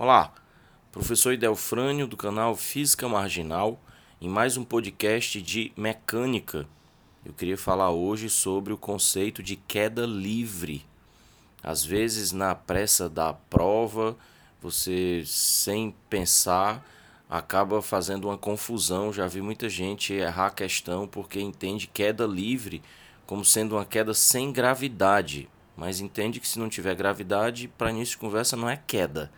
Olá, professor Idelfrânio do canal Física Marginal em mais um podcast de mecânica. Eu queria falar hoje sobre o conceito de queda livre. Às vezes, na pressa da prova, você, sem pensar, acaba fazendo uma confusão. Já vi muita gente errar a questão porque entende queda livre como sendo uma queda sem gravidade, mas entende que se não tiver gravidade, para início de conversa não é queda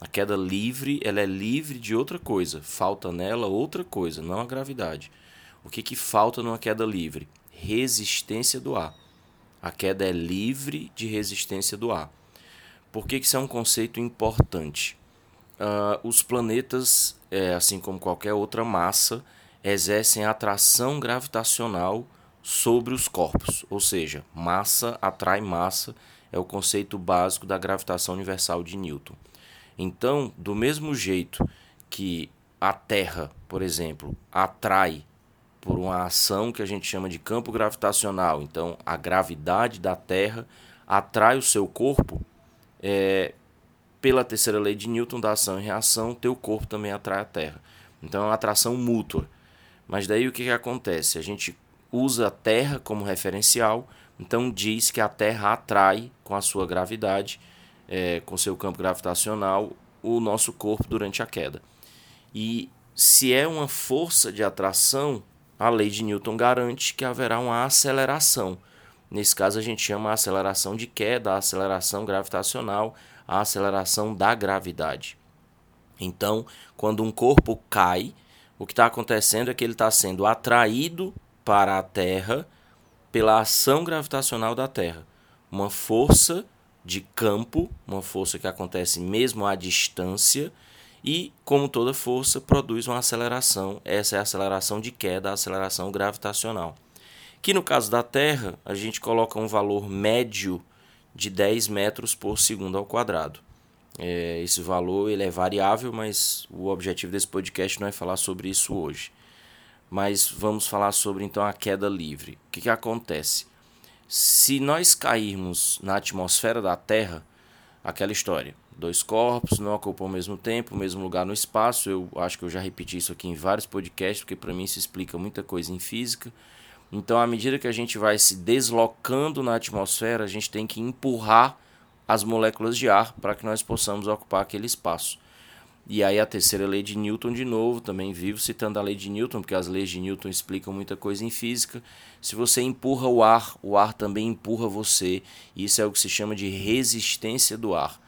a queda livre, ela é livre de outra coisa. Falta nela outra coisa, não a gravidade. O que, que falta numa queda livre? Resistência do ar. A queda é livre de resistência do ar. Por que, que isso é um conceito importante? Uh, os planetas, é, assim como qualquer outra massa, exercem atração gravitacional sobre os corpos, ou seja, massa atrai massa, é o conceito básico da gravitação universal de Newton. Então, do mesmo jeito que a Terra, por exemplo, atrai por uma ação que a gente chama de campo gravitacional, então a gravidade da Terra atrai o seu corpo, é, pela terceira lei de Newton da ação e reação, teu corpo também atrai a Terra. Então é uma atração mútua. Mas daí o que, que acontece? A gente usa a Terra como referencial, então diz que a Terra atrai com a sua gravidade é, com seu campo gravitacional o nosso corpo durante a queda. E se é uma força de atração, a lei de Newton garante que haverá uma aceleração. Nesse caso, a gente chama a aceleração de queda, a aceleração gravitacional, a aceleração da gravidade. Então, quando um corpo cai, o que está acontecendo é que ele está sendo atraído para a Terra pela ação gravitacional da Terra. Uma força de campo, uma força que acontece mesmo à distância, e, como toda força, produz uma aceleração. Essa é a aceleração de queda, a aceleração gravitacional. Que no caso da Terra, a gente coloca um valor médio de 10 metros por segundo ao quadrado. É, esse valor ele é variável, mas o objetivo desse podcast não é falar sobre isso hoje. Mas vamos falar sobre então a queda livre. O que, que acontece? Se nós cairmos na atmosfera da Terra, aquela história, dois corpos não ocupam ao mesmo tempo, o mesmo lugar no espaço. Eu acho que eu já repeti isso aqui em vários podcasts, porque para mim isso explica muita coisa em física. Então, à medida que a gente vai se deslocando na atmosfera, a gente tem que empurrar as moléculas de ar para que nós possamos ocupar aquele espaço. E aí a terceira lei de Newton de novo, também vivo citando a lei de Newton, porque as leis de Newton explicam muita coisa em física. Se você empurra o ar, o ar também empurra você. Isso é o que se chama de resistência do ar.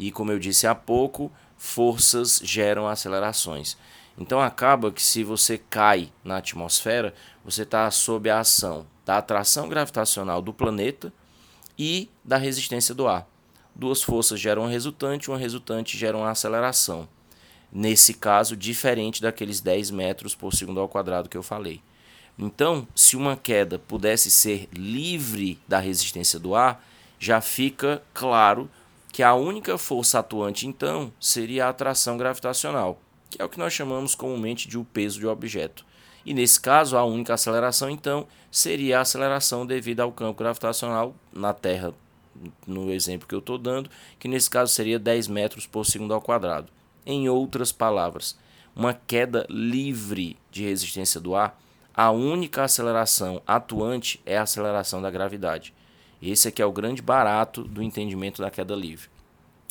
E como eu disse há pouco, forças geram acelerações. Então acaba que se você cai na atmosfera, você está sob a ação da atração gravitacional do planeta e da resistência do ar. Duas forças geram uma resultante, uma resultante gera uma aceleração nesse caso diferente daqueles 10 metros por segundo ao quadrado que eu falei. Então, se uma queda pudesse ser livre da resistência do ar, já fica claro que a única força atuante então seria a atração gravitacional, que é o que nós chamamos comumente de o peso de objeto. E nesse caso, a única aceleração então seria a aceleração devido ao campo gravitacional na Terra, no exemplo que eu estou dando, que nesse caso seria 10 metros por segundo ao quadrado. Em outras palavras, uma queda livre de resistência do ar, a única aceleração atuante é a aceleração da gravidade. Esse aqui é o grande barato do entendimento da queda livre.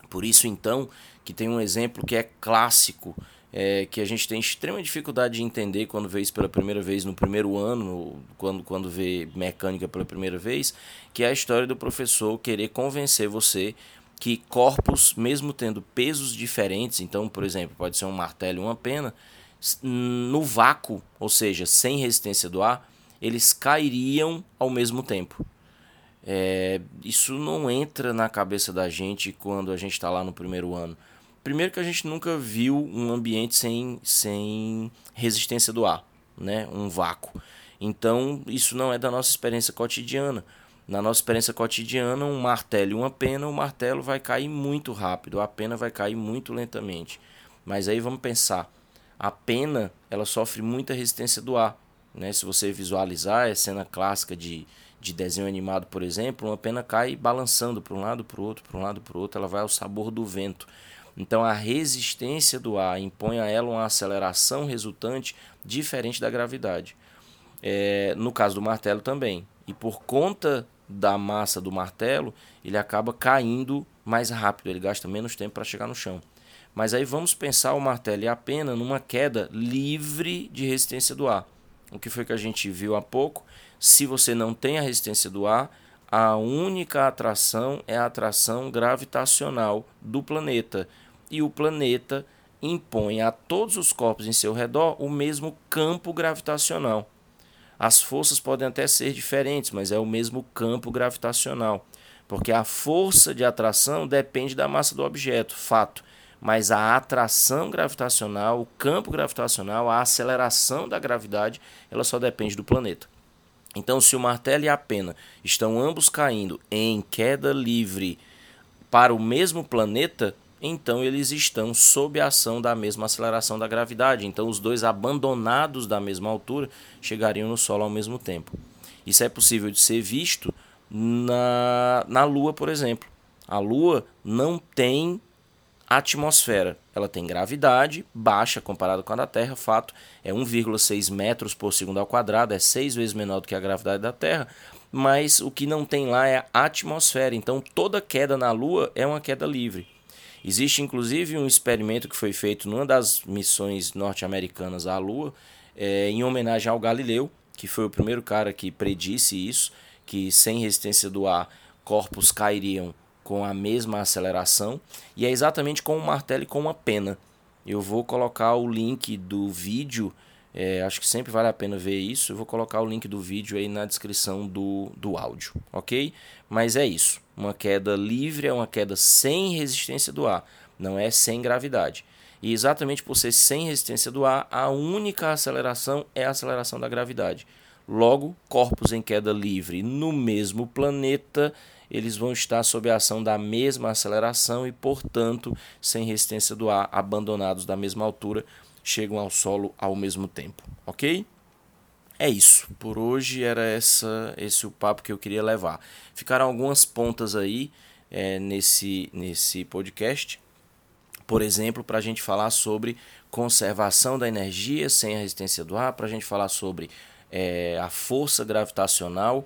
Por isso, então, que tem um exemplo que é clássico, é, que a gente tem extrema dificuldade de entender quando vê isso pela primeira vez no primeiro ano, quando, quando vê mecânica pela primeira vez, que é a história do professor querer convencer você que corpos, mesmo tendo pesos diferentes, então, por exemplo, pode ser um martelo e uma pena, no vácuo, ou seja, sem resistência do ar, eles cairiam ao mesmo tempo. É, isso não entra na cabeça da gente quando a gente está lá no primeiro ano. Primeiro que a gente nunca viu um ambiente sem, sem resistência do ar, né? um vácuo. Então, isso não é da nossa experiência cotidiana. Na nossa experiência cotidiana, um martelo e uma pena, o martelo vai cair muito rápido, a pena vai cair muito lentamente. Mas aí vamos pensar, a pena ela sofre muita resistência do ar. Né? Se você visualizar, é cena clássica de, de desenho animado, por exemplo, uma pena cai balançando para um lado para o outro, para um lado para o outro, ela vai ao sabor do vento. Então a resistência do ar impõe a ela uma aceleração resultante diferente da gravidade. É, no caso do martelo também. E por conta da massa do martelo, ele acaba caindo mais rápido, ele gasta menos tempo para chegar no chão. Mas aí vamos pensar o martelo e a pena numa queda livre de resistência do ar. O que foi que a gente viu há pouco? Se você não tem a resistência do ar, a única atração é a atração gravitacional do planeta. E o planeta impõe a todos os corpos em seu redor o mesmo campo gravitacional. As forças podem até ser diferentes, mas é o mesmo campo gravitacional, porque a força de atração depende da massa do objeto, fato. Mas a atração gravitacional, o campo gravitacional, a aceleração da gravidade, ela só depende do planeta. Então, se o martelo e a pena estão ambos caindo em queda livre para o mesmo planeta, então eles estão sob a ação da mesma aceleração da gravidade. Então, os dois abandonados da mesma altura chegariam no solo ao mesmo tempo. Isso é possível de ser visto na, na Lua, por exemplo. A Lua não tem atmosfera. Ela tem gravidade baixa comparada com a da Terra, fato, é 1,6 metros por segundo ao quadrado, é seis vezes menor do que a gravidade da Terra, mas o que não tem lá é a atmosfera. Então, toda queda na Lua é uma queda livre. Existe inclusive um experimento que foi feito numa das missões norte-americanas à Lua, é, em homenagem ao Galileu, que foi o primeiro cara que predisse isso, que sem resistência do ar, corpos cairiam com a mesma aceleração, e é exatamente com um martelo e com uma pena. Eu vou colocar o link do vídeo, é, acho que sempre vale a pena ver isso. Eu vou colocar o link do vídeo aí na descrição do, do áudio, ok? Mas é isso. Uma queda livre é uma queda sem resistência do ar, não é sem gravidade. E exatamente por ser sem resistência do ar, a única aceleração é a aceleração da gravidade. Logo, corpos em queda livre no mesmo planeta, eles vão estar sob a ação da mesma aceleração e, portanto, sem resistência do ar, abandonados da mesma altura, chegam ao solo ao mesmo tempo, ok? É isso. Por hoje era essa, esse o papo que eu queria levar. Ficaram algumas pontas aí é, nesse, nesse podcast. Por exemplo, para a gente falar sobre conservação da energia sem a resistência do ar, para a gente falar sobre é, a força gravitacional,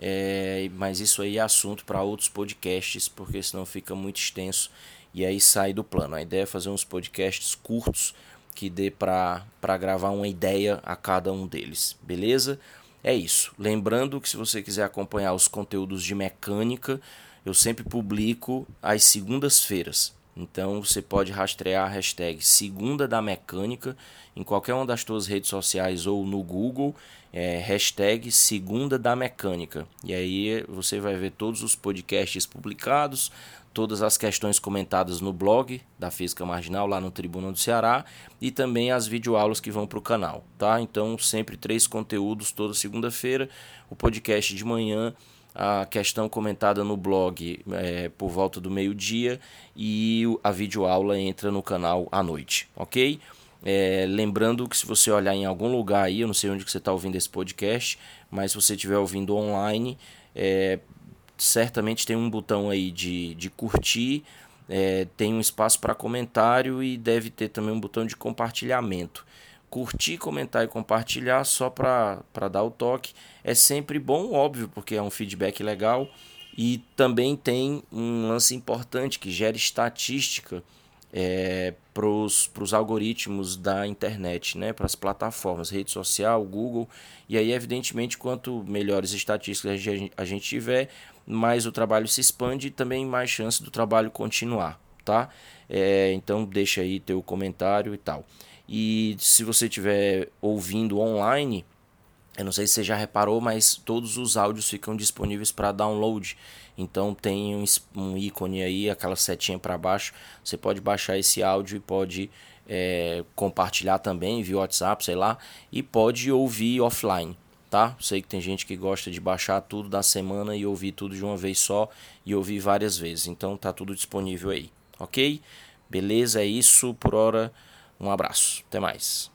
é, mas isso aí é assunto para outros podcasts, porque senão fica muito extenso e aí sai do plano. A ideia é fazer uns podcasts curtos que dê para gravar uma ideia a cada um deles, beleza? É isso. Lembrando que se você quiser acompanhar os conteúdos de mecânica, eu sempre publico às segundas-feiras. Então você pode rastrear a hashtag Segunda da Mecânica em qualquer uma das suas redes sociais ou no Google, é, hashtag Segunda da Mecânica. E aí você vai ver todos os podcasts publicados, todas as questões comentadas no blog da Física Marginal, lá no Tribuna do Ceará, e também as videoaulas que vão para o canal, tá? Então, sempre três conteúdos toda segunda-feira, o podcast de manhã, a questão comentada no blog é, por volta do meio-dia e a videoaula entra no canal à noite, ok? É, lembrando que se você olhar em algum lugar aí, eu não sei onde que você está ouvindo esse podcast, mas se você estiver ouvindo online, é, certamente tem um botão aí de, de curtir, é, tem um espaço para comentário e deve ter também um botão de compartilhamento. Curtir, comentar e compartilhar só para dar o toque é sempre bom, óbvio, porque é um feedback legal. E também tem um lance importante que gera estatística é, para os algoritmos da internet, né, para as plataformas, rede social, Google. E aí, evidentemente, quanto melhores estatísticas a gente, tiver, mais o trabalho se expande e também mais chance do trabalho continuar, tá? É, então deixa aí teu comentário e tal. E se você estiver ouvindo online, eu não sei se você já reparou, mas todos os áudios ficam disponíveis para download. Então tem um, um, ícone aí, aquela setinha para baixo. Você pode baixar esse áudio e pode é, compartilhar também via WhatsApp, sei lá, e pode ouvir offline tá? Sei que tem gente que gosta de baixar tudo da semana e ouvir tudo de uma vez só e ouvir várias vezes. Então tá tudo disponível aí, ok? Beleza, é isso por hora. Um abraço, até mais.